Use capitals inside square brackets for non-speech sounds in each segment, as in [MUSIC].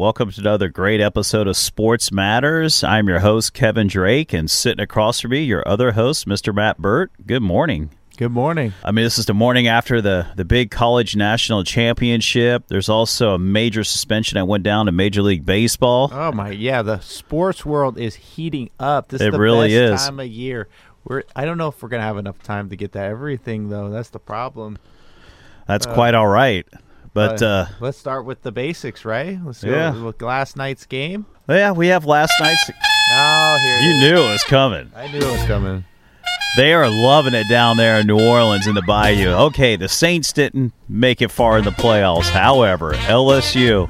Welcome to another great episode of Sports Matters. I'm your host, Kevin Drake, and sitting across from me, your other host, Mr. Matt Burt. Good morning. Good morning. I mean, this is the morning after the, the big college national championship. There's also a major suspension that went down to Major League Baseball. Oh my, yeah, the sports world is heating up. This It is the really best is. time of year. We're I don't know if we're gonna have enough time to get to everything though. That's the problem. That's uh, quite all right. But Uh, uh, let's start with the basics, right? Let's go Yeah. with last night's game. yeah, we have last night's. Oh, here You is. knew it was coming. I knew it was coming. They are loving it down there in New Orleans in the Bayou. Okay, the Saints didn't make it far in the playoffs. However, LSU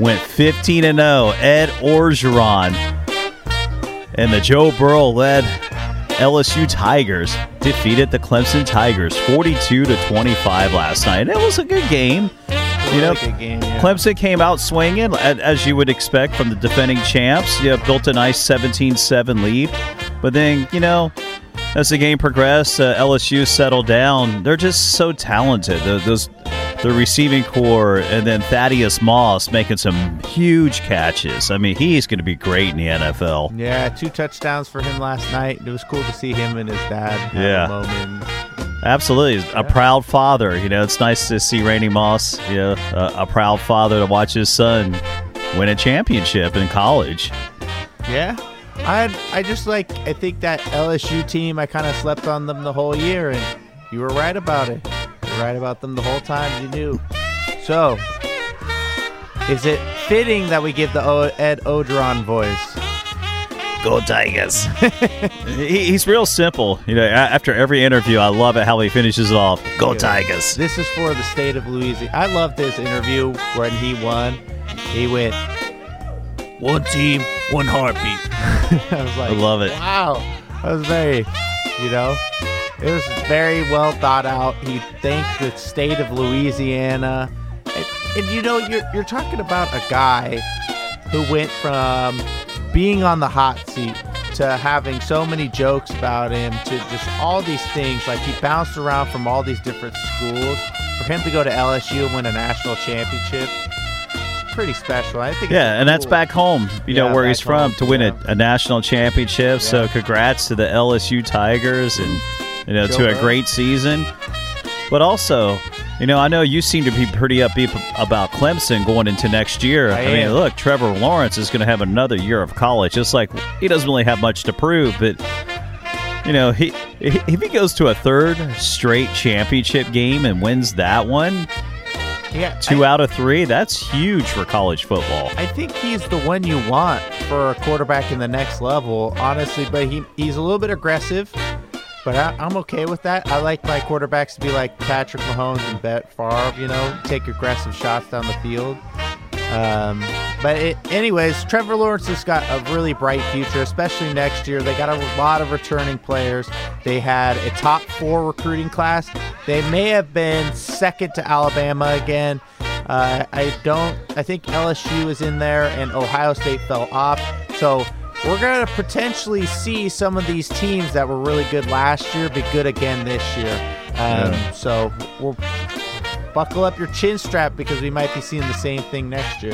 went 15 and 0. Ed Orgeron and the Joe Burrow led LSU Tigers defeated the Clemson Tigers 42 to 25 last night. It was a good game. You know, game. Yeah. Clemson came out swinging, as you would expect from the defending champs. You know, built a nice 17 7 lead. But then, you know, as the game progressed, uh, LSU settled down. They're just so talented. Those, the receiving corps, and then Thaddeus Moss making some huge catches. I mean, he's going to be great in the NFL. Yeah, two touchdowns for him last night. It was cool to see him and his dad Yeah. a moment. Absolutely, a proud father. You know, it's nice to see Randy Moss. You know, a, a proud father to watch his son win a championship in college. Yeah. I I just like I think that LSU team I kind of slept on them the whole year and you were right about it. You're right about them the whole time you knew. So, is it fitting that we give the o- Ed Orgeron voice? Go Tigers! [LAUGHS] he, he's real simple. You know, after every interview, I love it how he finishes it off. Go Yeah. Tigers! This is for the state of Louisiana. I love this interview when he won. He went one team, one heartbeat. [LAUGHS] I was like, I love it. Wow, that was very, you know, it was very well thought out. He thanked the state of Louisiana, and, and you know, you're you're talking about a guy who went from being on the hot seat to having so many jokes about him to just all these things. Like he bounced around from all these different schools. For him to go to LSU and win a national championship, pretty special. I think. it's Yeah, and that's back home. You know where he's from home, to win yeah. a, a national championship. So congrats to the LSU Tigers and you know Joe to a great season. But also, you know, I know you seem to be pretty upbeat about Clemson going into next year. I mean, look, Trevor Lawrence is going to have another year of college. It's like he doesn't really have much to prove, but you know, he if he goes to a third straight championship game and wins that one, Yeah, two I- out of three, that's huge for college football. I think he's the one you want for a quarterback in the next level, honestly. But he he's a little bit aggressive, but I, I'm okay with that. I like my quarterbacks to be like Patrick Mahomes and Brett Favre, you know, take aggressive shots down the field. Um, but it, anyways, Trevor Lawrence has got a really bright future, especially next year. They got a lot of returning players. They had a top four recruiting class. They may have been second to Alabama again. Uh, I don't. I think LSU is in there, and Ohio State fell off. So we're gonna potentially see some of these teams that were really good last year be good again this year. Um, Yeah. So we'll buckle up your chin strap because we might be seeing the same thing next year.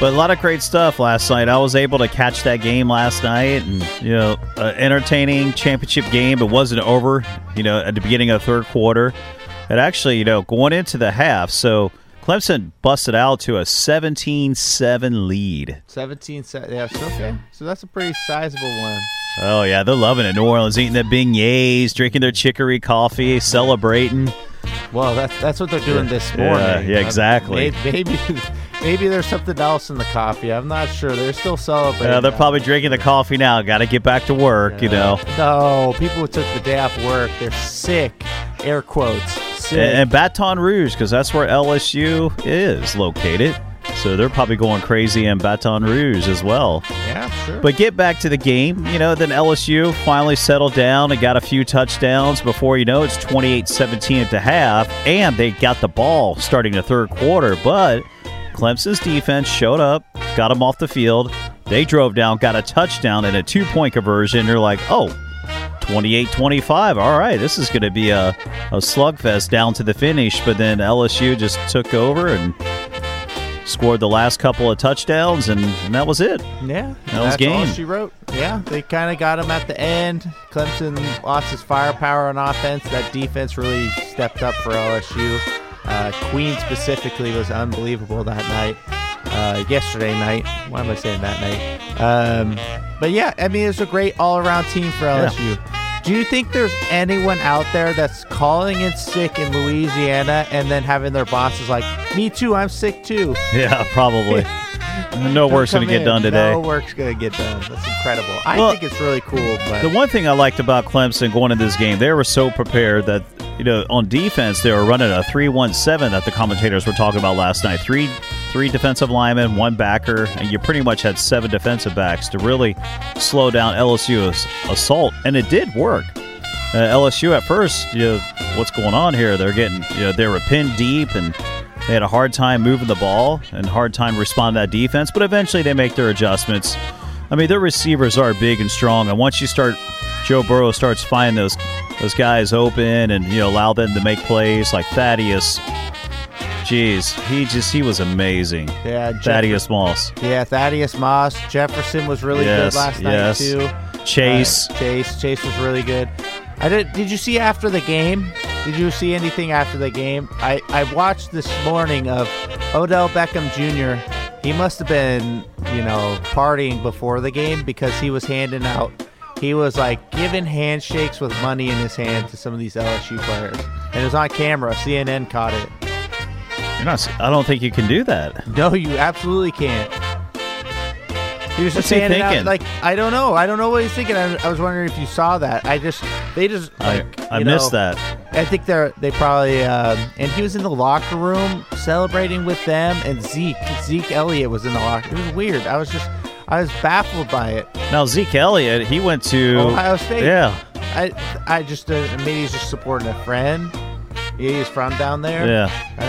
But a lot of great stuff last night. I was able to catch that game last night, and you know, uh, entertaining championship game. It wasn't over, you know, at the beginning of the third quarter. It actually, you know, going into the half. So Clemson busted out to a 17-7 lead. 17 set. Yeah, so okay. So that's a pretty sizable one. Oh yeah, they're loving it. New Orleans eating their beignets, drinking their chicory coffee, celebrating. Well, that's that's what they're doing this Yeah, morning. yeah, Uh, exactly. may- Maybe, [LAUGHS] maybe there's something else in the coffee. I'm not sure. They're still celebrating. Yeah, they're probably drinking the coffee now. Got to get back to work, you know. No, people who took the day off work, they're sick. Air quotes. Sick. And, and Baton Rouge, because that's where LSU is located. So they're probably going crazy in Baton Rouge as well. yeah, sure. But get back to the game. You know, then LSU finally settled down and got a few touchdowns. Before you know, it's 28 17 at the half. And they got the ball starting the third quarter. But Clemson's defense showed up, got them off the field. They drove down, got a touchdown and a two point conversion. They're like, oh, 28 25. All right, this is going to be a, a slugfest down to the finish. But then LSU just took over and scored the last couple of touchdowns, and, and that was it. Yeah, That was that's game. she wrote. Yeah, they kind of got him at the end. Clemson lost his firepower on offense. That defense really stepped up for LSU. Uh, Queen specifically was unbelievable that night. Uh, yesterday night. Why am I saying that night? Um, but yeah, I mean, it's a great all-around team for LSU. Do you think there's anyone out there that's calling in sick in Louisiana and then having their bosses like, "Me too, I'm sick too." [LAUGHS] Yeah, probably. [LAUGHS] no Don't work's going to get done today. No work's gonna get done. That's incredible. I Well, think it's really cool. But The one thing I liked about Clemson going into this game, they were so prepared that you know on defense they were running a three-one-seven that the commentators were talking about last night. Three, three defensive linemen, one backer, and you pretty much had seven defensive backs to really slow down LSU's assault, and it did work. Uh, LSU at first, you know, what's going on here? They're getting, you know, they were pinned deep and. They had a hard time moving the ball and hard time responding to that defense, but eventually they make their adjustments. I mean, their receivers are big and strong, and once you start, Joe Burrow starts finding those those guys open and you know allow them to make plays like Thaddeus. Jeez, he just he was amazing. yeah, Jeff- Thaddeus Moss, yeah, Thaddeus Moss, Jefferson was really Yes, good last yes. night too. Chase. Uh, Chase, Chase was really good. I did. Did you see after the game? Did you see anything after the game? I I watched this morning of Odell Beckham Jr. He must have been you know partying before the game because he was handing out. He was like giving handshakes with money in his hand to some of these LSU players, and it was on camera. CNN caught it. You're not. I don't think you can do that. No, you absolutely can't. He was What's just he handing out, thinking? like I don't know. I don't know what he's thinking. I, I was wondering if you saw that. I just they just like I, I missed know, that. I think they're they probably um, and he was in the locker room celebrating with them and Zeke Zeke Elliott was in the locker. It was weird. I was just I was baffled by it. Now Zeke Elliott, he went to Ohio State. Yeah, I I just uh, maybe he's just supporting a friend. He's from down there. yeah. I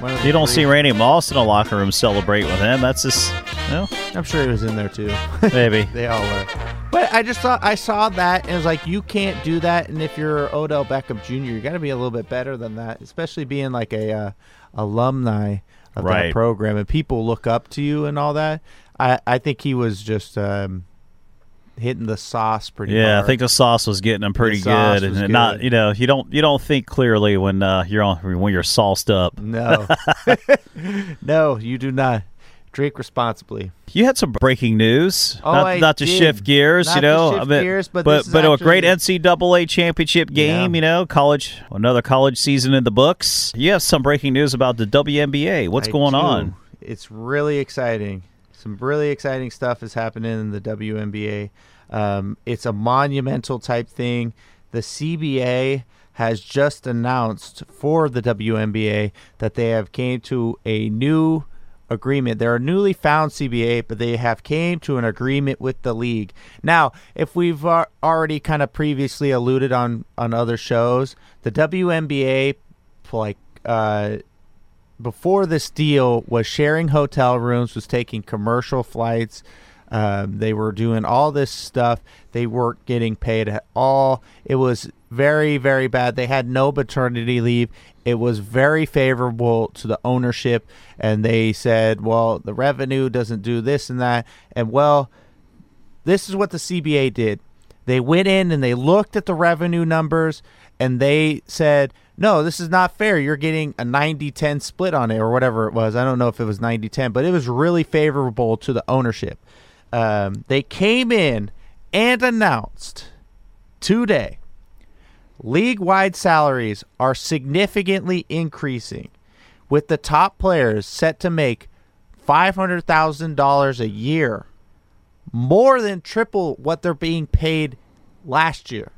don't know. You don't three. see Randy Moss in a locker room celebrate with him. That's just, you know, I'm sure he was in there too. [LAUGHS] maybe. They all were. But I just thought I saw that and it was like you can't do that. And if you're Odell Beckham Jr., you got to be a little bit better than that, especially being like a uh, alumni of Right. that program and people look up to you and all that. I I think he was just um, hitting the sauce pretty Yeah, hard. I think the sauce was getting him pretty good, and not you know you don't you don't think clearly when uh, you're on when you're sauced up. no, [LAUGHS] no, you do not drink responsibly. You had some breaking news. Oh, not, I not to did. shift gears, Not you know, shift I mean, gears, but but but a great NCAA championship game. Yeah. You know, college another college season in the books. You have some breaking news about the WNBA. What's I going do. on? It's really exciting. Some really exciting stuff is happening in the WNBA. Um, it's a monumental type thing. The CBA has just announced for the WNBA that they have came to a new agreement. They're a newly found CBA, but they have came to an agreement with the league. Now, if we've already kind of previously alluded on on other shows, the WNBA like uh, before this deal was sharing hotel rooms, was taking commercial flights. Um, they were doing all this stuff. They weren't getting paid at all. It was very, very bad. They had no paternity leave. It was very favorable to the ownership. And they said, well, the revenue doesn't do this and that. And well, this is what the CBA did. They went in and they looked at the revenue numbers and they said, no, this is not fair. You're getting a 90 10 split on it or whatever it was. I don't know if it was 90 10, but it was really favorable to the ownership. Um, they came in and announced today league wide salaries are significantly increasing, with the top players set to make $500,000 a year more than triple what they're being paid last year.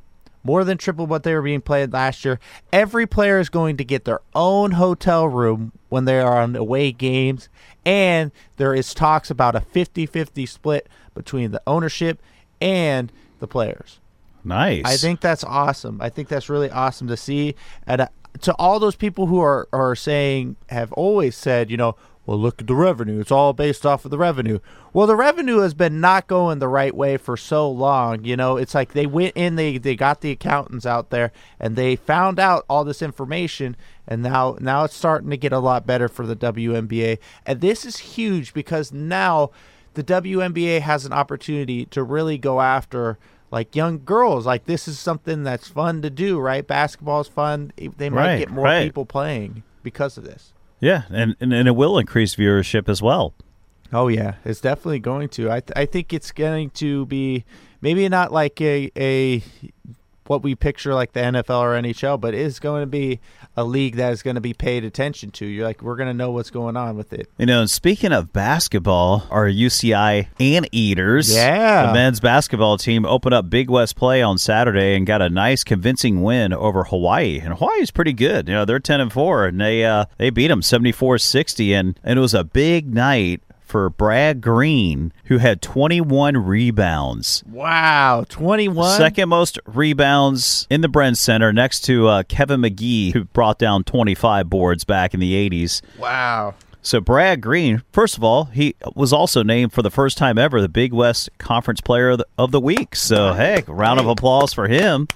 More than triple what they were being paid last year. Every player is going to get their own hotel room when they are on away games. And there is talks about a 50 50 split between the ownership and the players. Nice. I think that's awesome. I think that's really awesome to see. And uh, to all those people who are, are saying, have always said, you know, well, look at the revenue. It's all based off of the revenue. Well, the revenue has been not going the right way for so long. You know, it's like they went in, they they got the accountants out there, and they found out all this information, and now now it's starting to get a lot better for the WNBA. And this is huge because now the WNBA has an opportunity to really go after like young girls. Like this is something that's fun to do, right? Basketball is fun. They might Right, get more right. people playing because of this. Yeah, and, and and it will increase viewership as well. Oh yeah, it's definitely going to. I th- I think it's going to be maybe not like a a what we picture like the NFL or NHL, but is going to be a league that is going to be paid attention to. You're like we're going to know what's going on with it. You know, speaking of basketball, our UCI Anteaters, Yeah. the men's basketball team opened up Big West play on Saturday and got a nice, convincing win over Hawaii. And Hawaii's pretty good. You know, they're ten and four, and they uh, they beat them 74-60, and and it was a big night for Brad Greene, who had 21 rebounds. Wow, twenty one. Second most rebounds in the Bren Center, next to uh, Kevin Magee, who brought down 25 boards back in the 80s. Wow. So Brad Greene, first of all, he was also named for the first time ever the Big West Conference Player of the, of the Week. So hey, round of applause for him.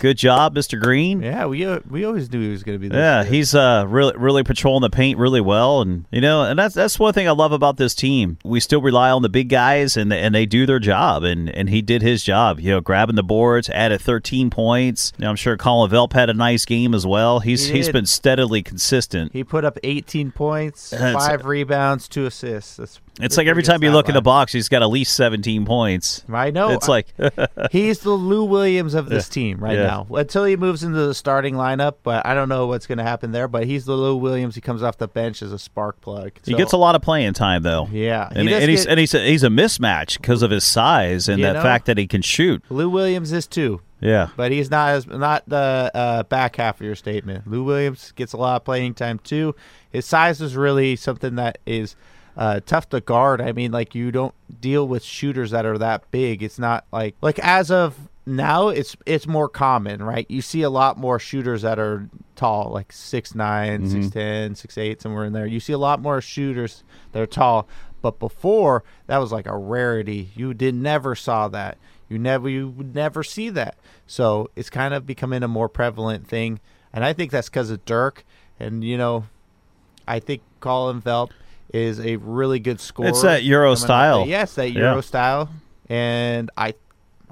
Good job, Mr. Greene. Yeah, we uh, we always knew he was going to be. Yeah, good. he's uh really really patrolling the paint really well, and you know, and that's that's one thing I love about this team. We still rely on the big guys, and and they do their job, and and he did his job. You know, grabbing the boards, added 13 points. You know, I'm sure Collin Welp had a nice game as well. He's He he's did. been steadily consistent. He put up 18 points, That's- five rebounds, two assists. That's It's like every time you look in the box, he's got at least 17 points. line. I know. It's like [LAUGHS] He's the Lou Williams of this team right Yeah. now. Until he moves into the starting lineup, but I don't know what's going to happen there. But he's the Lou Williams. He comes off the bench as a spark plug. he gets a lot of playing time though. Yeah, And, he and he's get- and he's a, he's a mismatch because of his size and the know? fact that he can shoot. Lou Williams is too, Yeah. but he's not as not the uh, back half of your statement. Lou Williams gets a lot of playing time too. His size is really something that is uh, tough to guard. I mean, like you don't deal with shooters that are that big. It's not like like as of now, it's it's more common, right? You see a lot more shooters that are tall, like six nine, Mm-hmm. six ten, six eight, somewhere in there. You see a lot more shooters that are tall. But before that was like a rarity. You did never saw that. You never you would never see that. So it's kind of becoming a more prevalent thing, and I think that's because of Dirk. And you know, I think Collin Welp is a really good scorer. It's that Euro style. Yes, that Yeah. Euro style, and I,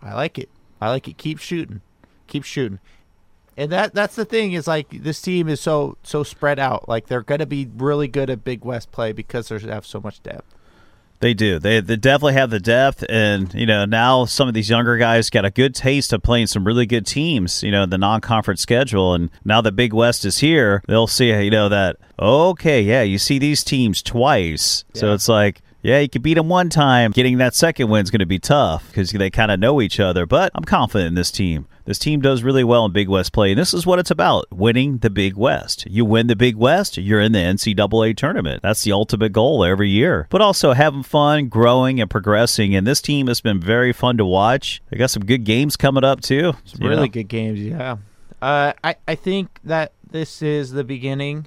I like it. I like it. Keep shooting, keep shooting. And that that's the thing is like this team is so so spread out. Like they're gonna be really good at Big West play because they have so much depth. They do. They, they definitely have the depth, and you know now some of these younger guys got a good taste of playing some really good teams. You know the non-conference schedule, and now that Big West is here, they'll see you know that okay, yeah, you see these teams twice, so it's like. Yeah, you could beat them one time. Getting that second win is going to be tough because they kind of know each other. But I'm confident in this team. This team does really well in Big West play, and this is what it's about: winning the Big West. You win the Big West, you're in the NCAA tournament. That's the ultimate goal every year. But also having fun, growing, and progressing. And this team has been very fun to watch. They got some good games coming up too. Some really know? good games, yeah. Uh, I I think that this is the beginning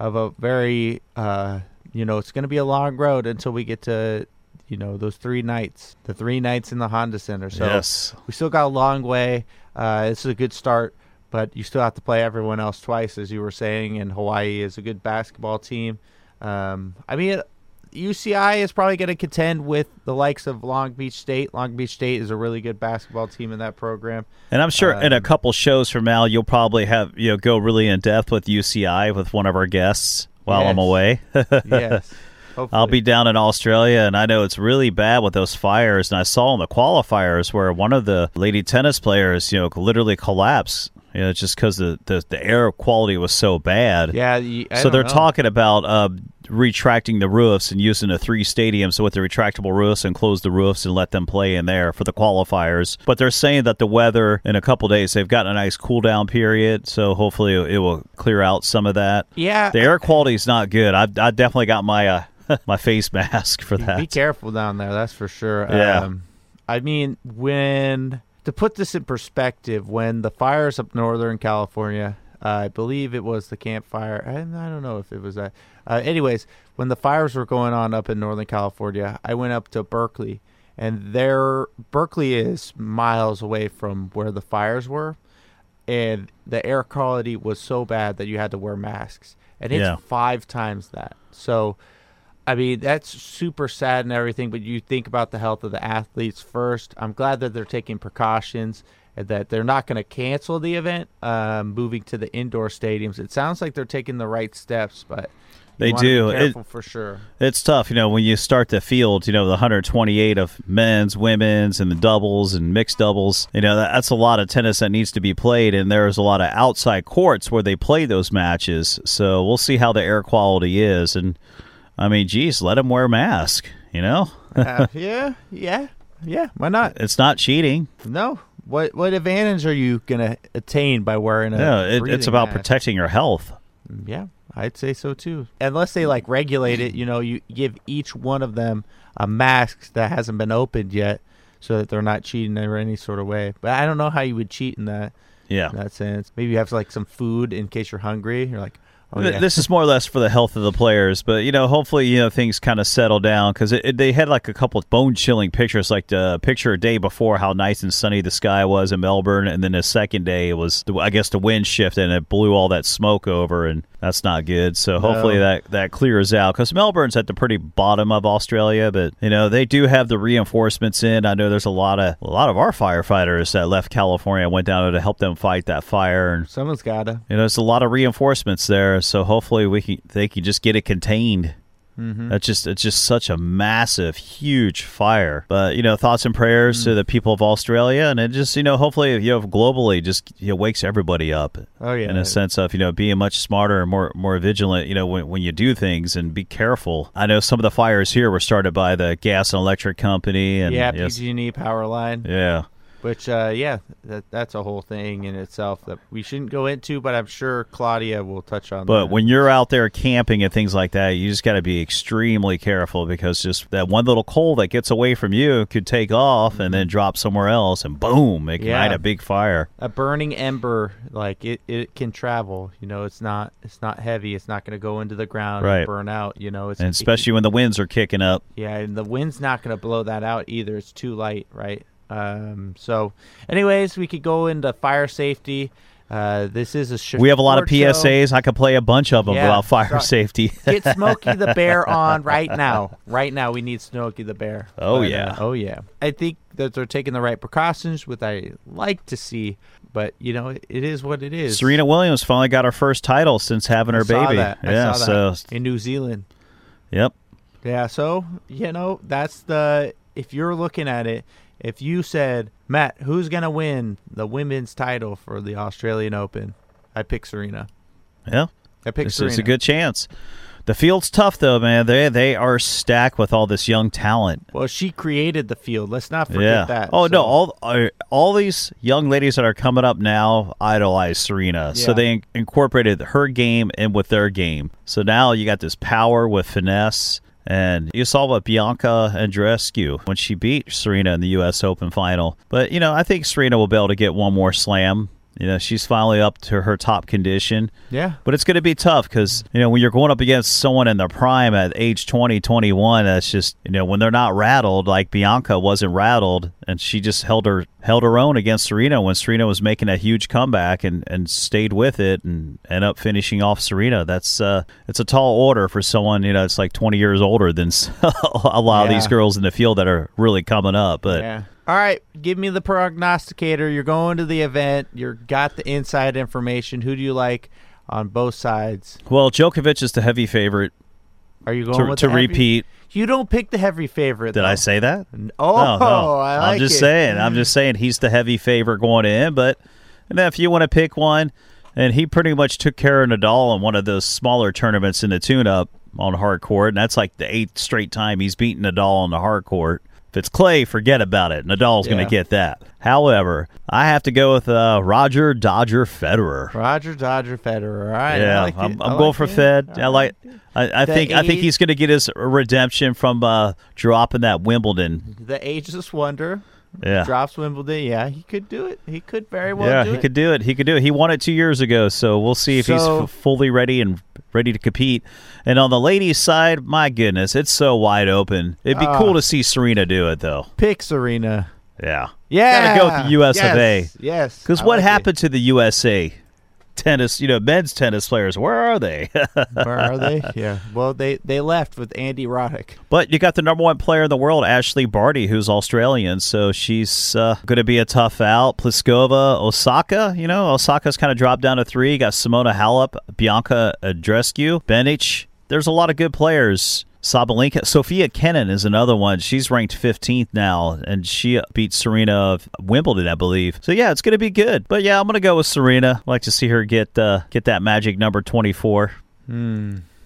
of a very uh, you know, it's going to be a long road until we get to you know those three nights, the three nights in the Honda Center. So yes. we still got a long way. Uh, this is a good start, but you still have to play everyone else twice, as you were saying. And Hawaii is a good basketball team. Um, I mean, UCI is probably going to contend with the likes of Long Beach State. Long Beach State is a really good basketball team in that program. And I'm sure in a Um, couple shows from now, you'll probably have you know go really in depth with UCI with one of our guests while I'm away. Yes. [LAUGHS] I'll be down in Australia, and I know it's really bad with those fires. And I saw in the qualifiers where one of the lady tennis players, you know, literally collapsed. You know, just because the, the the air quality was so bad. Yeah. I so they're know. talking about uh, retracting the roofs and using the three stadiums with the retractable roofs and close the roofs and let them play in there for the qualifiers. But they're saying that the weather in a couple days they've got a nice cool down period, so hopefully it will clear out some of that. Yeah. The air quality is not good. I've, I definitely got my uh, [LAUGHS] my face mask for that. Be careful down there. That's for sure. Yeah. Um, I mean, when to put this in perspective, when the fires up northern California Uh, I believe it was the campfire. I, I don't know if it was that. Uh, anyways, when the fires were going on up in Northern California, I went up to Berkeley, and there Berkeley is miles away from where the fires were, and the air quality was so bad that you had to wear masks, and it's Yeah. five times that. So. I mean, that's super sad and everything, but you think about the health of the athletes first. I'm glad that they're taking precautions and that they're not going to cancel the event, um, moving to the indoor stadiums. It sounds like they're taking the right steps, but They do. It- for sure. It's tough, you know, when you start the field, you know, the 128 of men's, women's, and the doubles and mixed doubles. You know, that, that's a lot of tennis that needs to be played, and there's a lot of outside courts where they play those matches. So we'll see how the air quality is. And I mean, geez, let them wear a mask. You know, Uh, [LAUGHS] yeah, yeah, yeah. Why not? it's not cheating. No. What what advantage are you going to attain by wearing a? No, it, it's about mask? protecting your health. Yeah, I'd say so too. Unless they like regulate it, you know, you give each one of them a mask that hasn't been opened yet, so that they're not cheating in any sort of way. But I don't know how you would cheat in that Yeah. in that sense. Maybe you have like some food in case you're hungry. You're like, oh yeah, This is more or less for the health of the players, but you know, hopefully, you know, things kind of settle down because they had like a couple of bone chilling pictures, like the picture a day before how nice and sunny the sky was in Melbourne, and then the second day it was, I guess, the wind shifted and it blew all that smoke over, and that's not good. So hopefully No. that that clears out because Melbourne's at the pretty bottom of Australia, but you know they do have the reinforcements in. I know there's a lot of a lot of our firefighters that left California went down there to help them fight that fire, and someone's gotta. you know, there's a lot of reinforcements there, so hopefully we can they can just get it contained. Mm-hmm. That's just it's just such a massive, huge fire. But you know, thoughts and prayers Mm. to the people of Australia, and it just you know, hopefully you know, globally, just you know, wakes everybody up Oh yeah, in a sense of you know being much smarter and more more vigilant. You know, when when you do things and be careful. I know some of the fires here were started by the gas and electric company, and yeah, PG&E power line. yeah. Which, uh, yeah, that that's a whole thing in itself that we shouldn't go into, but I'm sure Claudia will touch on. But that. when you're out there camping and things like that, you just got to be extremely careful because just that one little coal that gets away from you could take off and then drop somewhere else, and boom, ignite Yeah. a big fire. a burning ember, like it, it can travel. You know, it's not it's not heavy. It's not going to go into the ground Right. and burn out. You know, it's And it- especially when the winds are kicking up. yeah, and the wind's not going to blow that out either. It's too light, right? Um, so, anyways, we could go into fire safety. Uh, this is a sh- We have a lot of short show. PSAs. I could play a bunch of them Yeah, about fire safety. [LAUGHS] Get Smokey the [LAUGHS] Bear on right now. Right now, we need Smokey the Bear. Oh, But, yeah. uh, oh yeah. I think that they're taking the right precautions, which I like to see. But you know, it, it is what it is. Serena Williams finally got her first title since having I her baby. Yeah, so in New Zealand. yep. Yeah, so you know that's the if you're looking at it, if you said Matt, who's gonna win the women's title for the Australian Open, I pick Serena. Yeah. I pick It's, Serena. it's a good chance. The field's tough though, man. They they are stacked with all this young talent. Well, she created the field. Let's not forget yeah. that. Oh no, all all these young ladies that are coming up now idolize Serena. So they incorporated her game in with their game. So now you got this power with finesse. And you saw what Bianca Andreescu when she beat Serena in the U.S. Open final. But you know, I think Serena will be able to get one more slam. You know, she's finally up to her top condition. Yeah. But it's going to be tough because, you know, when you're going up against someone in their prime at age 20, 21, that's just, you know, when they're not rattled, like Bianca wasn't rattled and she just held her held her own against Serena when Serena was making a huge comeback and, and stayed with it and end up finishing off Serena. That's, uh, it's a tall order for someone, you know, it's like 20 years older than [LAUGHS] a lot of these girls in the field that are really coming up. But yeah. All right, give me the prognosticator. You're going to the event. You're got the inside information. Who do you like on both sides? well, Djokovic is the heavy favorite Are you going to, with to repeat. You don't pick the heavy favorite. Did though. I say that? Oh, No, no. Oh, I like I'm just it. saying. I'm just saying he's the heavy favorite going in. But and if you want to pick one, and he pretty much took care of Nadal in one of those smaller tournaments in the tune-up on hard court, and that's like the eighth straight time he's beaten Nadal on the hard court. If it's clay, forget about it. Nadal's going to get that. However, I have to go with uh, Roger Dodger Federer. Roger Dodger Federer. All right. I Yeah, like I'm. I'm I going like for it. Fed. All I like. right. I, I think. I think he's going to get his redemption from uh, dropping that Wimbledon. the ageless wonder. Yeah. drops Wimbledon. Yeah, he could do it. He could very well. yeah, he it. could do it. He could do it. He won it two years ago, so we'll see if he's f- fully ready and ready to compete. And on the ladies' side, my goodness, it's so wide open. It'd be Ah. cool to see Serena do it, though. pick Serena. Yeah, Yeah, Gotta go with the US of A. Yes, yes. because what like it. happened to the USA tennis? You know, men's tennis players. Where are they? [LAUGHS] Where are they? Yeah. Well, they they left with Andy Roddick. But you got the number one player in the world, Ashleigh Barty, who's Australian, so she's uh, going to be a tough out. Pliskova, Osaka, you know, Osaka's kind of dropped down to three. You got Simona Halep, Bianca Andreescu, Bencic. There's a lot of good players. Sabalenka, Sofia Kenin is another one. She's ranked 15th now, and she beat Serena of Wimbledon, I believe. So yeah, it's going to be good. But yeah, I'm going to go with Serena. I'd like to see her get uh, get that magic number 24.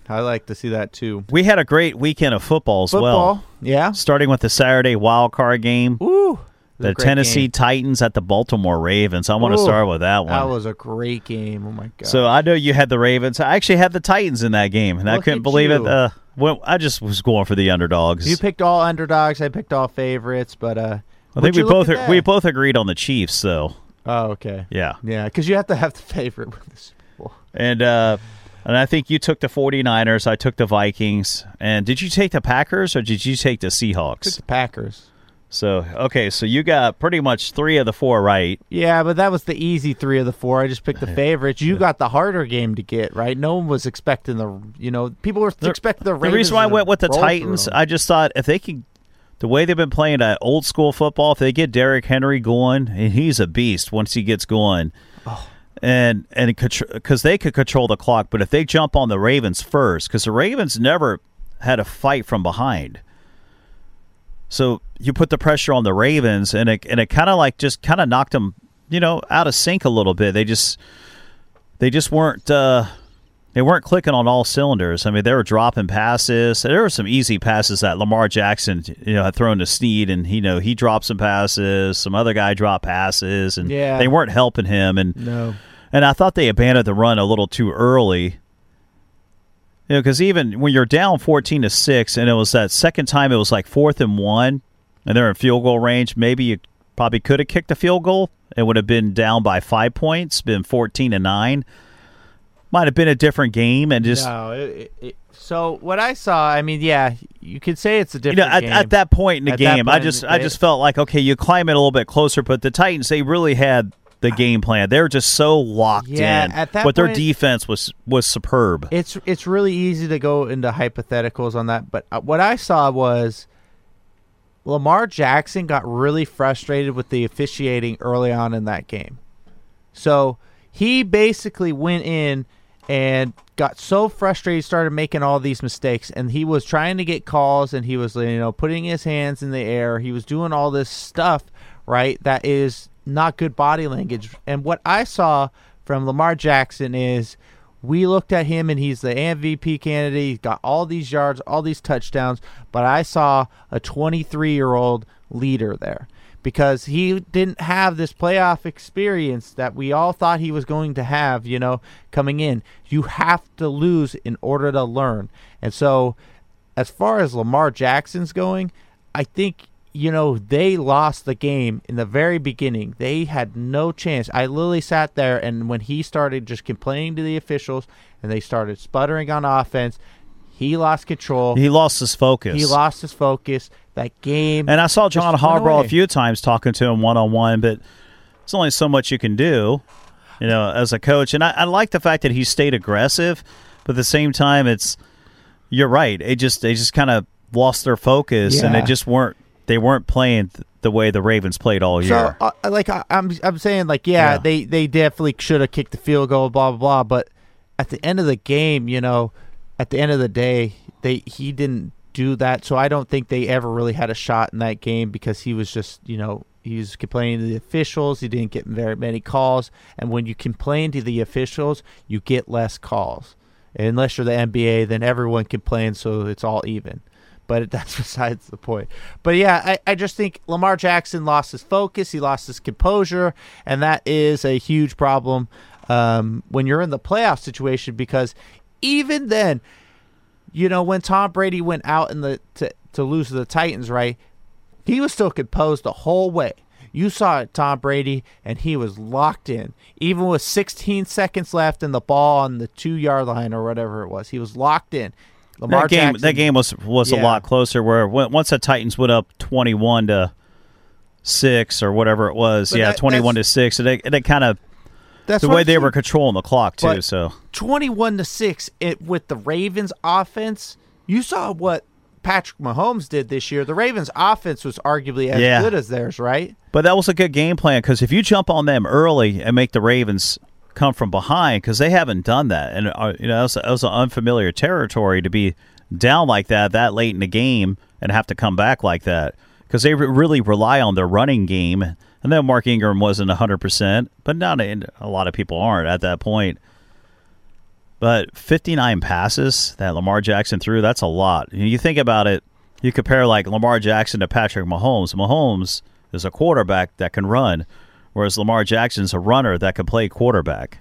I like to see that too. We had a great weekend of football as well. Yeah. starting with the Saturday wild card game. Ooh. It was a The Tennessee game. Titans at the Baltimore Ravens. I want to start with that one. That was a great game. Oh my god. so I know you had the Ravens. I actually had the Titans in that game, and I couldn't believe it. Uh, well, I just was going for the underdogs. you picked all underdogs. I picked all favorites, but uh, I think we both at we both agreed on the Chiefs, though. Oh, okay. Yeah, Yeah, because you have to have the [LAUGHS] favorite with the and uh, and I think you took the 49ers. I took the Vikings. And did you take the Packers or did you take the Took Seahawks? the Packers. So okay, so you got pretty much three of the four right. Yeah, but that was the easy three of the four. I just picked the favorites. You got the harder game to get right. No one was expecting the. You know, people were expecting the. The reason why I went with the Titans. I just thought if they could, the way they've been playing that old school football, if they get Derrick Henry going, and he's a beast once he gets going, Oh. and and because they could control the clock, but if they jump on the Ravens first, because the Ravens never had a fight from behind, so you put the pressure on the Ravens, and it and it kind of like just kind of knocked them, you know, out of sync a little bit. They just they just weren't. Uh, they weren't clicking on all cylinders. I mean, they were dropping passes. There were some easy passes that Lamar Jackson, you know, had thrown to Snead, and you know he dropped some passes. Some other guy dropped passes, and Yeah. they weren't helping him. And no. and I thought they abandoned the run a little too early. You know, because even when you're down fourteen to six, and it was that second time, it was like fourth and one, and they're in field goal range. Maybe you probably could have kicked a field goal. It would have been down by five points, been fourteen to nine. Might have been a different game, and just no. It, it, so what I saw, I mean, yeah, you could say it's a different. you know, at, game. at that point in the At game, I just I just felt like okay, you climb it a little bit closer, but the Titans they really had the game plan. They were just so locked Yeah, in. at that but their defense was was superb. it's it's really easy to go into hypotheticals on that, but uh, what I saw was Lamar Jackson got really frustrated with the officiating early on in that game. So he basically went in and got so frustrated, started making all these mistakes, and he was trying to get calls, and he was you know putting his hands in the air, he was doing all this stuff, right? That is not good body language. And what I saw from Lamar Jackson is we looked at him and he's the MVP candidate. He's got all these yards, all these touchdowns, but I saw a 23 year old leader there because he didn't have this playoff experience that we all thought he was going to have, you know, coming in. You have to lose in order to learn. And so, as far as Lamar Jackson's going, I think you know, they lost the game in the very beginning. They had no chance. I literally sat there, and when he started just complaining to the officials and they started sputtering on offense, he lost control. He lost his focus. He lost his focus. That game. And I saw John Harbaugh a few times talking to him one on one, but it's only so much you can do, you know, as a coach. And I, I like the fact that he stayed aggressive, but at the same time, it's you're right. It just they just kind of lost their focus, and Yeah. they just weren't they weren't playing th- the way the Ravens played all year. So, uh, like, I, I'm, I'm saying, like, yeah, Yeah. they, they definitely should have kicked the field goal, blah blah blah. But at the end of the game, you know, at the end of the day, they he didn't do that. So I don't think they ever really had a shot in that game because he was just, you know, he was complaining to the officials. He didn't get very many calls, and when you complain to the officials, you get less calls. Unless you're the NBA, then everyone complains, so it's all even but [LAUGHS] that's besides the point. But yeah, I, I just think Lamar Jackson lost his focus, he lost his composure, and that is a huge problem um, when you're in the playoff situation because even then, you know, when Tom Brady went out in the to, to lose to the Titans, right? he was still composed the whole way. You saw it, Tom Brady, and he was locked in. Even with 16 seconds left and the ball on the two yard line or whatever it was, he was locked in. Lamar that game, Jackson, that game was was a lot closer. Where once the Titans went up twenty one to six or whatever it was, But yeah, twenty one to six, and it, it kind of that's the way I'm they saying. were controlling the clock too. But- so 21 to 6 it with the Ravens offense. You saw what Patrick Mahomes did this year. The Ravens offense was arguably as Yeah. good as theirs, right? But that was a good game plan because if you jump on them early and make the Ravens come from behind, because they haven't done that, and uh, you know it was, it was unfamiliar territory to be down like that that late in the game and have to come back like that because they re- really rely on their running game. And then Mark Ingram wasn't hundred percent, but not a lot of people aren't at that point. But 59 passes that Lamar Jackson threw, that's a lot. You think about it, you compare like Lamar Jackson to Patrick Mahomes. Mahomes is a quarterback that can run, whereas Lamar Jackson's a runner that can play quarterback.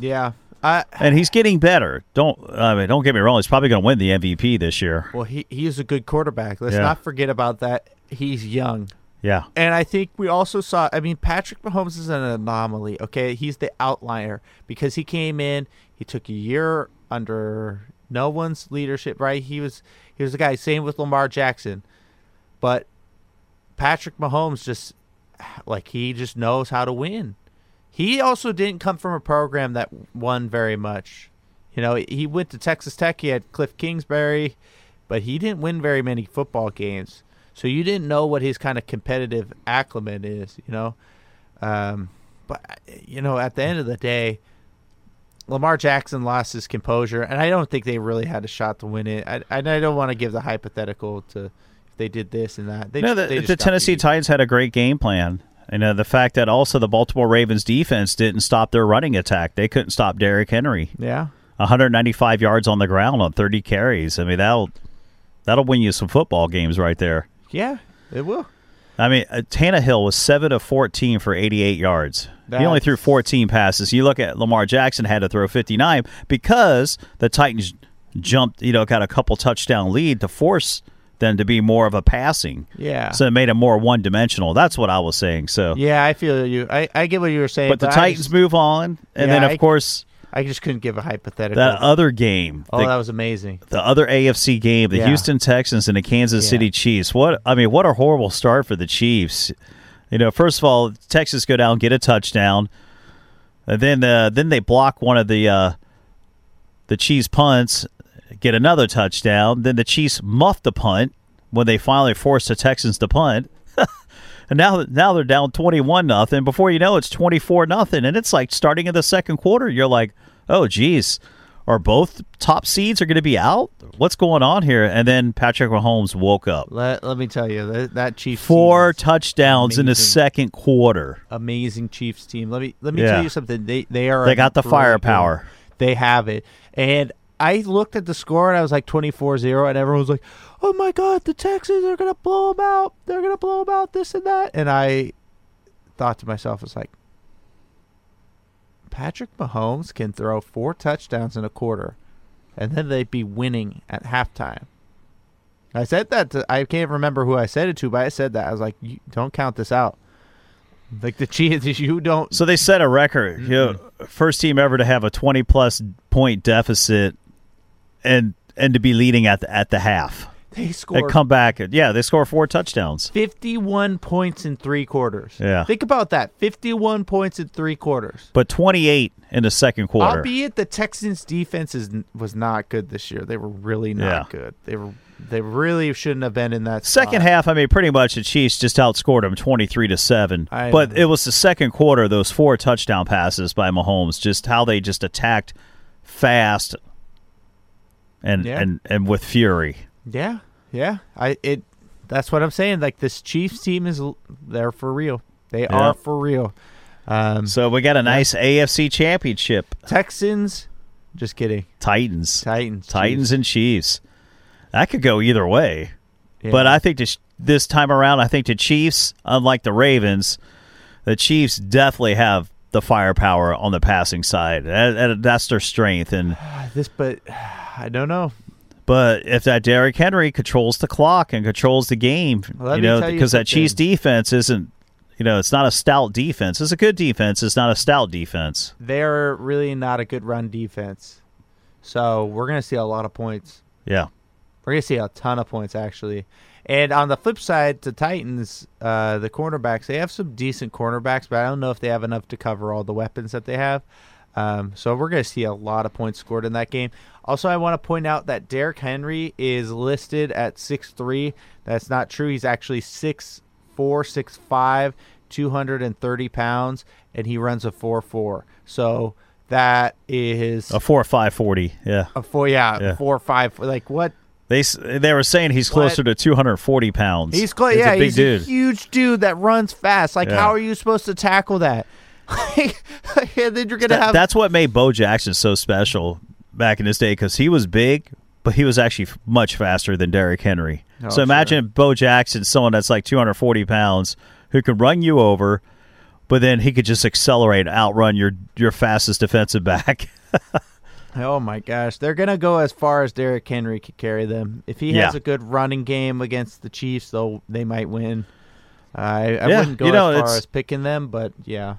Yeah. I And he's getting better. Don't I mean don't get me wrong, he's probably going to win the MVP this year. well, he he is a good quarterback. Let's Yeah. not forget about that. He's young. Yeah. And I think we also saw. I mean, Patrick Mahomes is an anomaly. Okay, he's the outlier because he came in. He took a year under no one's leadership. Right? He was he was the guy. Same with Lamar Jackson, but Patrick Mahomes just like he just knows how to win. He also didn't come from a program that won very much. You know, he went to Texas Tech. He had Cliff Kingsbury, but he didn't win very many football games. So you didn't know what his kind of competitive acclimate is, you know. Um, but you know, at the end of the day, Lamar Jackson lost his composure, and I don't think they really had a shot to win it. I, I don't want to give the hypothetical to they did this and that. They, no, the, just the Tennessee. Titans had a great game plan. And uh, the fact that also the Baltimore Ravens defense didn't stop their running attack. They couldn't stop Derrick Henry. Yeah, 195 yards on the ground on 30 carries. I mean, that'll that'll win you some football games right there. yeah, it will. I mean, uh, Tannehill was 7 of 14 for 88 yards. he only threw 14 passes. You look at Lamar Jackson had to throw 59 because the Titans jumped, you know, got a couple touchdown lead to force them to be more of a passing. Yeah. So it made it more one dimensional. That's what I was saying. So, Yeah, I feel you. I, I get what you were saying, but the I Titans just, move on, and Yeah, then of I- course I just couldn't give a hypothetical. that other game, oh, the, that was amazing. the other AFC game, the Yeah. Houston Texans and the Kansas Yeah. City Chiefs. What I mean, what a horrible start for the Chiefs. You know, first of all, Texas go down, get a touchdown, and then uh, then they block one of the uh, the Chiefs punts, get another touchdown. Then the Chiefs muffed the punt when they finally forced the Texans to punt. [LAUGHS] And now, now they're down twenty-one nothing. Before you know, it's twenty-four nothing, and it's like starting in the second quarter. You're like, "Oh, geez, are both top seeds are going to be out? What's going on here?" And then Patrick Mahomes woke up. Let, let me tell you that that Chiefs Four touchdowns in the second quarter. amazing Chiefs team. Let me let me Yeah. tell you something. They they are They got the firepower. They have it. And I looked at the score and I was like 24-0 and everyone was like, "Oh my god, the Texans are going to blow them out. They're going to blow them out this and that." And I thought to myself it's like Patrick Mahomes can throw four touchdowns in a quarter and then they'd be winning at halftime. I said that to, I can't remember who I said it to, but I said that. I was like, "Don't count this out." Like the Chiefs, [LAUGHS] you don't. So they set a record. You know, first team ever to have a twenty-plus point deficit, and and to be leading at the, at the half. They And scored come back. Yeah, they score four touchdowns. 51 points in three quarters. Yeah. Think about that. 51 points in three quarters. But twenty-eight in the second quarter. Albeit the Texans defense is, was not good this year. They were really not Yeah. good. They were they really shouldn't have been in that Second half, I mean, pretty much the Chiefs just outscored them twenty-three to seven. I But know. it was the second quarter; those four touchdown passes by Mahomes, just how they just attacked fast and Yeah. and and with fury. Yeah. Yeah. I it that's what I'm saying. Like this Chiefs team is they're for real. They Yeah. are for real. Um So we got a nice AFC championship. Texans just kidding. Titans, Titans. Titans, Chiefs. and Chiefs. That could go either way. Yeah. But I think this, this time around, I think the Chiefs, unlike the Ravens, the Chiefs definitely have the firepower on the passing side. That- that- that's their strength. And [SIGHS] this but [SIGHS] I don't know. But if that Derrick Henry controls the clock and controls the game, Let you know, because that Chiefs defense isn't, you know, it's not a stout defense. It's a good defense. It's not a stout defense. They're really not a good run defense. So we're going to see a lot of points. Yeah. We're going to see a ton of points, actually. And on the flip side, the Titans, uh, the cornerbacks, they have some decent cornerbacks, but I don't know if they have enough to cover all the weapons that they have. Um, so we're going to see a lot of points scored in that game. Also, I want to point out that Derrick Henry is listed at 6'3". That's not true. He's actually 6'4", 6'5", 230 pounds, and he runs a 4'4". So that is A four or five forty. Yeah. a 4 yeah, yeah. 4 5. Like what? They they were saying he's closer to two hundred forty pounds. He's close. Yeah, a big he's dude. a huge dude that runs fast. Like, Yeah. how are you supposed to tackle that? [LAUGHS] and then you're gonna That- have that's what made Bo Jackson so special back in his day because he was big, but he was actually much faster than Derrick Henry. Oh, so imagine Bo Jackson, someone that's like 240 pounds, who could run you over, but then he could just accelerate, and outrun your your fastest defensive back. [LAUGHS] Oh my gosh, they're gonna go as far as Derrick Henry could carry them. If he has a good running game against the Chiefs, they'll they might win. I, I Yeah, wouldn't go you know, as far as picking them, but yeah,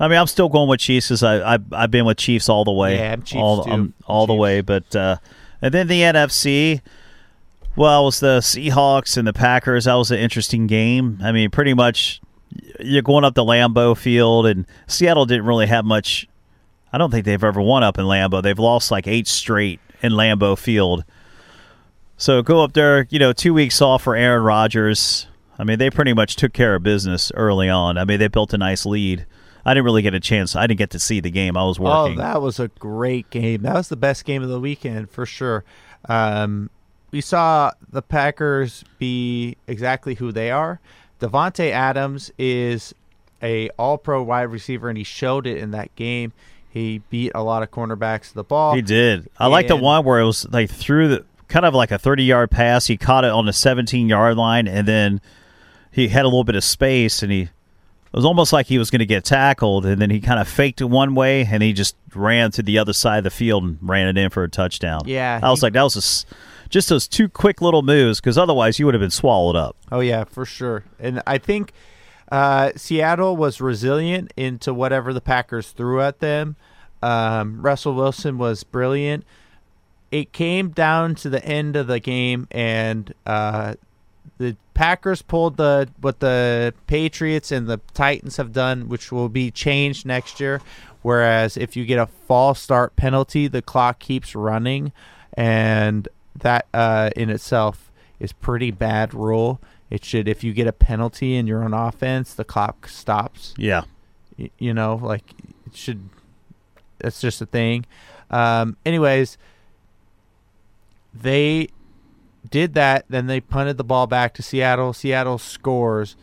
I mean, I'm still going with Chiefs because I, I I've been with Chiefs all the way. Yeah, I'm Chiefs all, too. um, all the way. But uh, and then the NFC. Well, it was the Seahawks and the Packers. That was an interesting game. I mean, pretty much you're going up to Lambeau Field, and Seattle didn't really have much. I don't think they've ever won up in Lambeau. They've lost like eight straight in Lambeau Field. So go up there, you know, two weeks off for Aaron Rodgers. I mean, they pretty much took care of business early on. I mean, they built a nice lead. I didn't really get a chance. I didn't get to see the game. I was working. Oh, that was a great game. That was the best game of the weekend for sure. Um, we saw the Packers be exactly who they are. Davante Adams is a All-Pro wide receiver, and he showed it in that game. He beat a lot of cornerbacks to the ball. He did. I like the one where it was like through the kind of like a 30 yard pass. He caught it on the 17 yard line, and then he had a little bit of space, and he it was almost like he was going to get tackled, and then he kind of faked it one way, and he just ran to the other side of the field and ran it in for a touchdown. Yeah, I was he- like, that was just, just those two quick little moves, because otherwise you would have been swallowed up. Oh yeah, for sure. And I think uh, Seattle was resilient into whatever the Packers threw at them. Um, Russell Wilson was brilliant. It came down to the end of the game, and uh, the Packers pulled the what the Patriots and the Titans have done, which will be changed next year. Whereas if you get a false start penalty, the clock keeps running, and that uh, in itself is pretty bad rule. It should if you get a penalty and you're on offense, the clock stops. Yeah. Y- You know, like it should. That's just a thing. Um, anyways, they did that. Then they punted the ball back to Seattle. Seattle scores.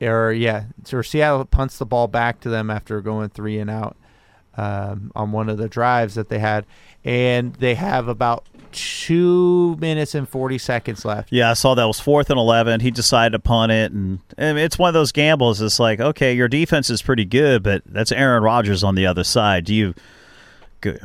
Or yeah, so Seattle punts the ball back to them after going three and out um, on one of the drives that they had, and they have about two minutes and forty seconds left. Yeah, I saw that was fourth and eleven. He decided to punt it, and, and it's one of those gambles. It's like, okay, your defense is pretty good, but that's Aaron Rodgers on the other side. Do you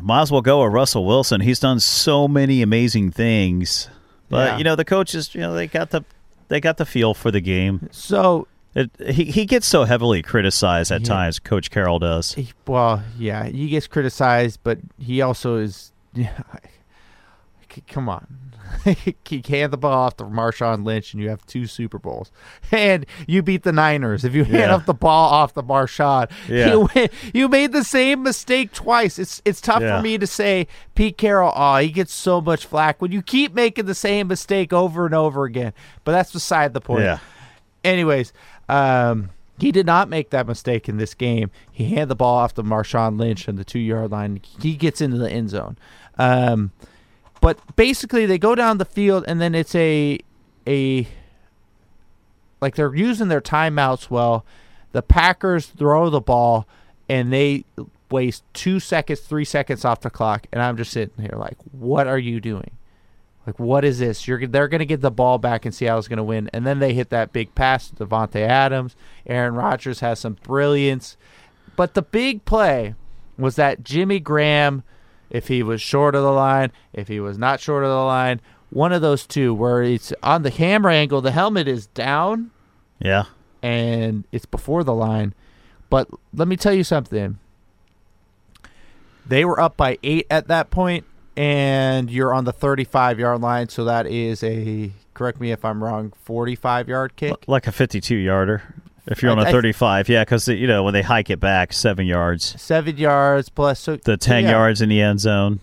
might as well go with Russell Wilson? He's done so many amazing things, but Yeah. you know the coaches, you know they got the they got the feel for the game. So It, he he gets so heavily criticized at Yeah. Coach Coach Carroll does. He- well, yeah, he gets criticized, but he also is. [LAUGHS] come on, [LAUGHS] he hand the ball off to Marshawn Lynch, and you have two Super Bowls, [LAUGHS] and you beat the Niners. If you hand Yeah. off the ball off to Marshawn, Yeah. you win. You made the same mistake twice. It's it's tough Yeah. for me to say Pete Carroll. Oh, he gets so much flack when you keep making the same mistake over and over again. But that's beside the point. Yeah. Anyways, um, he did not make that mistake in this game. He handed the ball off to Marshawn Lynch on the two yard line. He gets into the end zone. Um, but basically, they go down the field, and then it's a a like they're using their timeouts well. The Packers throw the ball, and they waste two seconds, three seconds off the clock, and I'm just sitting here like, what are you doing? Like, what is this? You're they're going to get the ball back and Seattle's going to win, and then they hit that big pass to Davante Adams. Aaron Rodgers has some brilliance, but the big play was that Jimmy Graham if he was short of the line, if he was not short of the line, one of those two where it's on the camera angle, the helmet is down Yeah. and it's before the line. But let me tell you something. They were up by eight at that point, and you're on the 35 yard line, so that is a correct me if I'm wrong, 45 yard kick. Like a 52 yarder. If you're on I- a I- 35, yeah, because you know when they hike it back seven yards, Seven yards plus so the 10 yeah. yards in the end zone.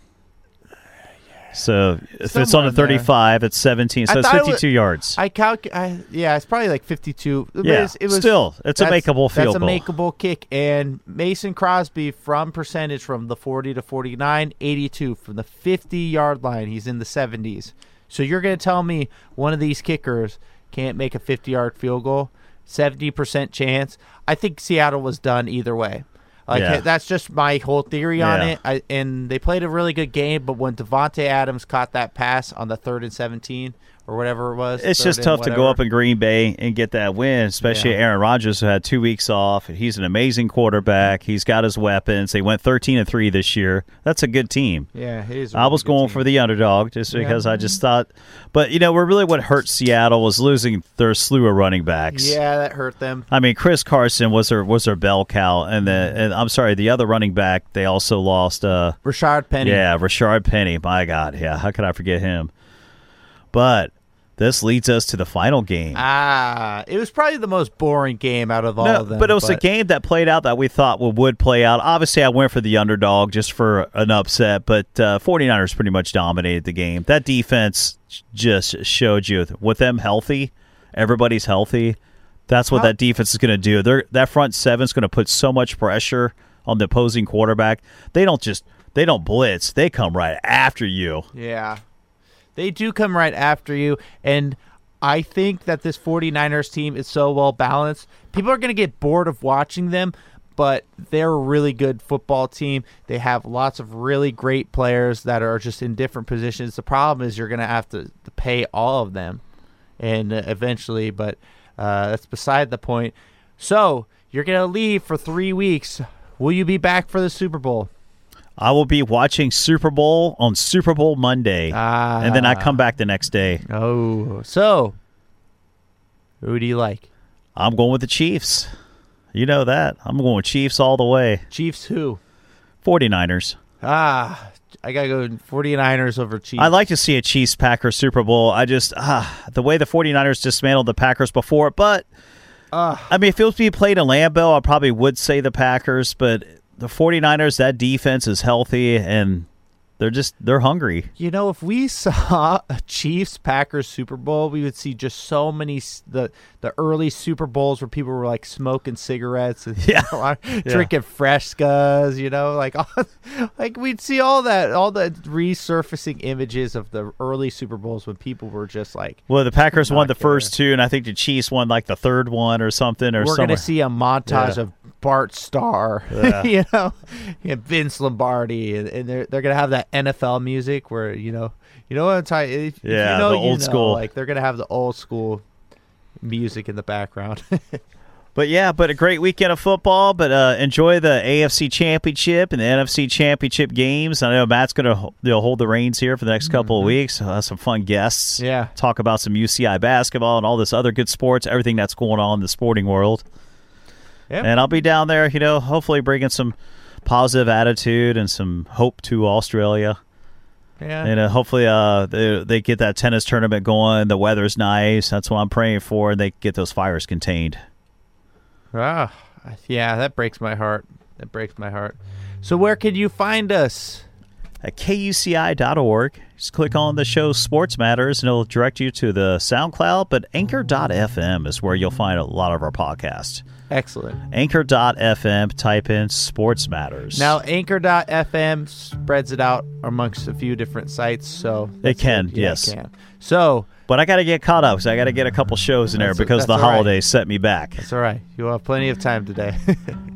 So if it's on a in there. 35, it's 17. So I it's thought it 52 yards. I calc. I, yeah, it's probably like 52. Yeah, it was still, it's a makeable field That's a makeable kick. And Mason Crosby from percentage from the 40 to 49, 82 from the 50 yard line. He's in the 70s. So you're going to tell me one of these kickers can't make a 50 yard field goal? 70% chance. I think Seattle was done either way. Like Yeah. that's just my whole theory on Yeah. it. I, and they played a really good game, but when Davante Adams caught that pass on the third and 17 or whatever it was, It's just tough to go up in Green Bay and get that win, especially Yeah. Aaron Rodgers, who had two weeks off. He's an amazing quarterback. He's got his weapons. They went 13 and three this year. That's a good team. Yeah, a I really was going team. for the underdog just Yeah. because I just thought, but you know, what really what hurt Seattle was losing their slew of running backs. Yeah, that hurt them. I mean, Chris Carson was their was their bell cow, and the and I'm sorry, the other running back they also lost. Uh, Rashaad Penny. yeah, Rashaad Penny. My God, yeah, how could I forget him? But this leads us to the final game. Ah, it was probably the most boring game out of all No, of them. but it was a game that played out that we thought would, would play out. Obviously, I went for the underdog just for an upset, but uh, 49ers pretty much dominated the game. That defense just showed you with them healthy, everybody's healthy. That's what How- that defense is going to do. They're, that front seven is going to put so much pressure on the opposing quarterback. They don't just they don't blitz. They come right after you. Yeah. They do come right after you. And I think that this 49ers team is so well balanced. People are going to get bored of watching them, but they're a really good football team. They have lots of really great players that are just in different positions. The problem is you're going to have to pay all of them and uh, eventually, but uh, that's beside the point. So you're going to leave for three weeks. Will you be back for the Super Bowl? I will be watching Super Bowl on Super Bowl Monday, Ah. and then I come back the next day. Oh, so who do you like? I'm going with the Chiefs. You know that. I'm going with Chiefs all the way. Chiefs who? 49ers. Ah, I gotta go 49ers over Chiefs. I like to see a Chiefs Packers Super Bowl. I just ah, the way the 49ers dismantled the Packers before, but Ah. I mean if it was being played in Lambeau, I probably would say the Packers, but the 49ers that defense is healthy and they're just they're hungry. You know, if we [LAUGHS] saw a Chiefs Packers Super Bowl, we would see just so many the the early Super Bowls where people were like smoking cigarettes and [LAUGHS] Yeah. [LAUGHS] you know, drinking Frescas. You know, like all, like we'd see all that, all the resurfacing images of the early Super Bowls when people were just like, Well, the Packers won the first two and I think the Chiefs won like the third one or something or we're somewhere. gonna see a montage Yeah. of Bart Starr, [LAUGHS] Yeah. you know, and Vince Lombardi, and, and they're they're gonna have that NFL music where you know, you know what I'm talking. If, Yeah, you know, the you old know, school. Like they're gonna have the old school music in the background. [LAUGHS] But yeah, but a great weekend of football. But uh, enjoy the AFC Championship and the NFC Championship games. I know Matt's going to you know, hold the reins here for the next couple of weeks. Uh, some fun guests. Mm-hmm. Yeah. Talk about some UCI basketball and all this other good sports, everything that's going on in the sporting world. Yeah, And I'll be down there, you know, hopefully bringing some positive attitude and some hope to Australia. yeah. And uh, hopefully uh, they, they get that tennis tournament going. The weather's nice. That's what I'm praying for. And they get those fires contained. Ah, yeah, that breaks my heart. That breaks my heart. So where can you find us? at kuci.org. Just click on the show Sports Matters and it'll direct you to the SoundCloud, but anchor.fm is where you'll find a lot of our podcasts. Excellent. Anchor.fm, type in Sports Matters. Now, Anchor.fm spreads it out amongst a few different sites, so It can. Yeah, yes. It can. So but I got to get caught up because I got to get a couple shows in there because the all right. holidays set me back. That's all right. You'll have plenty of time today. [LAUGHS]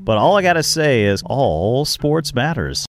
But all I got to say is all sports matters.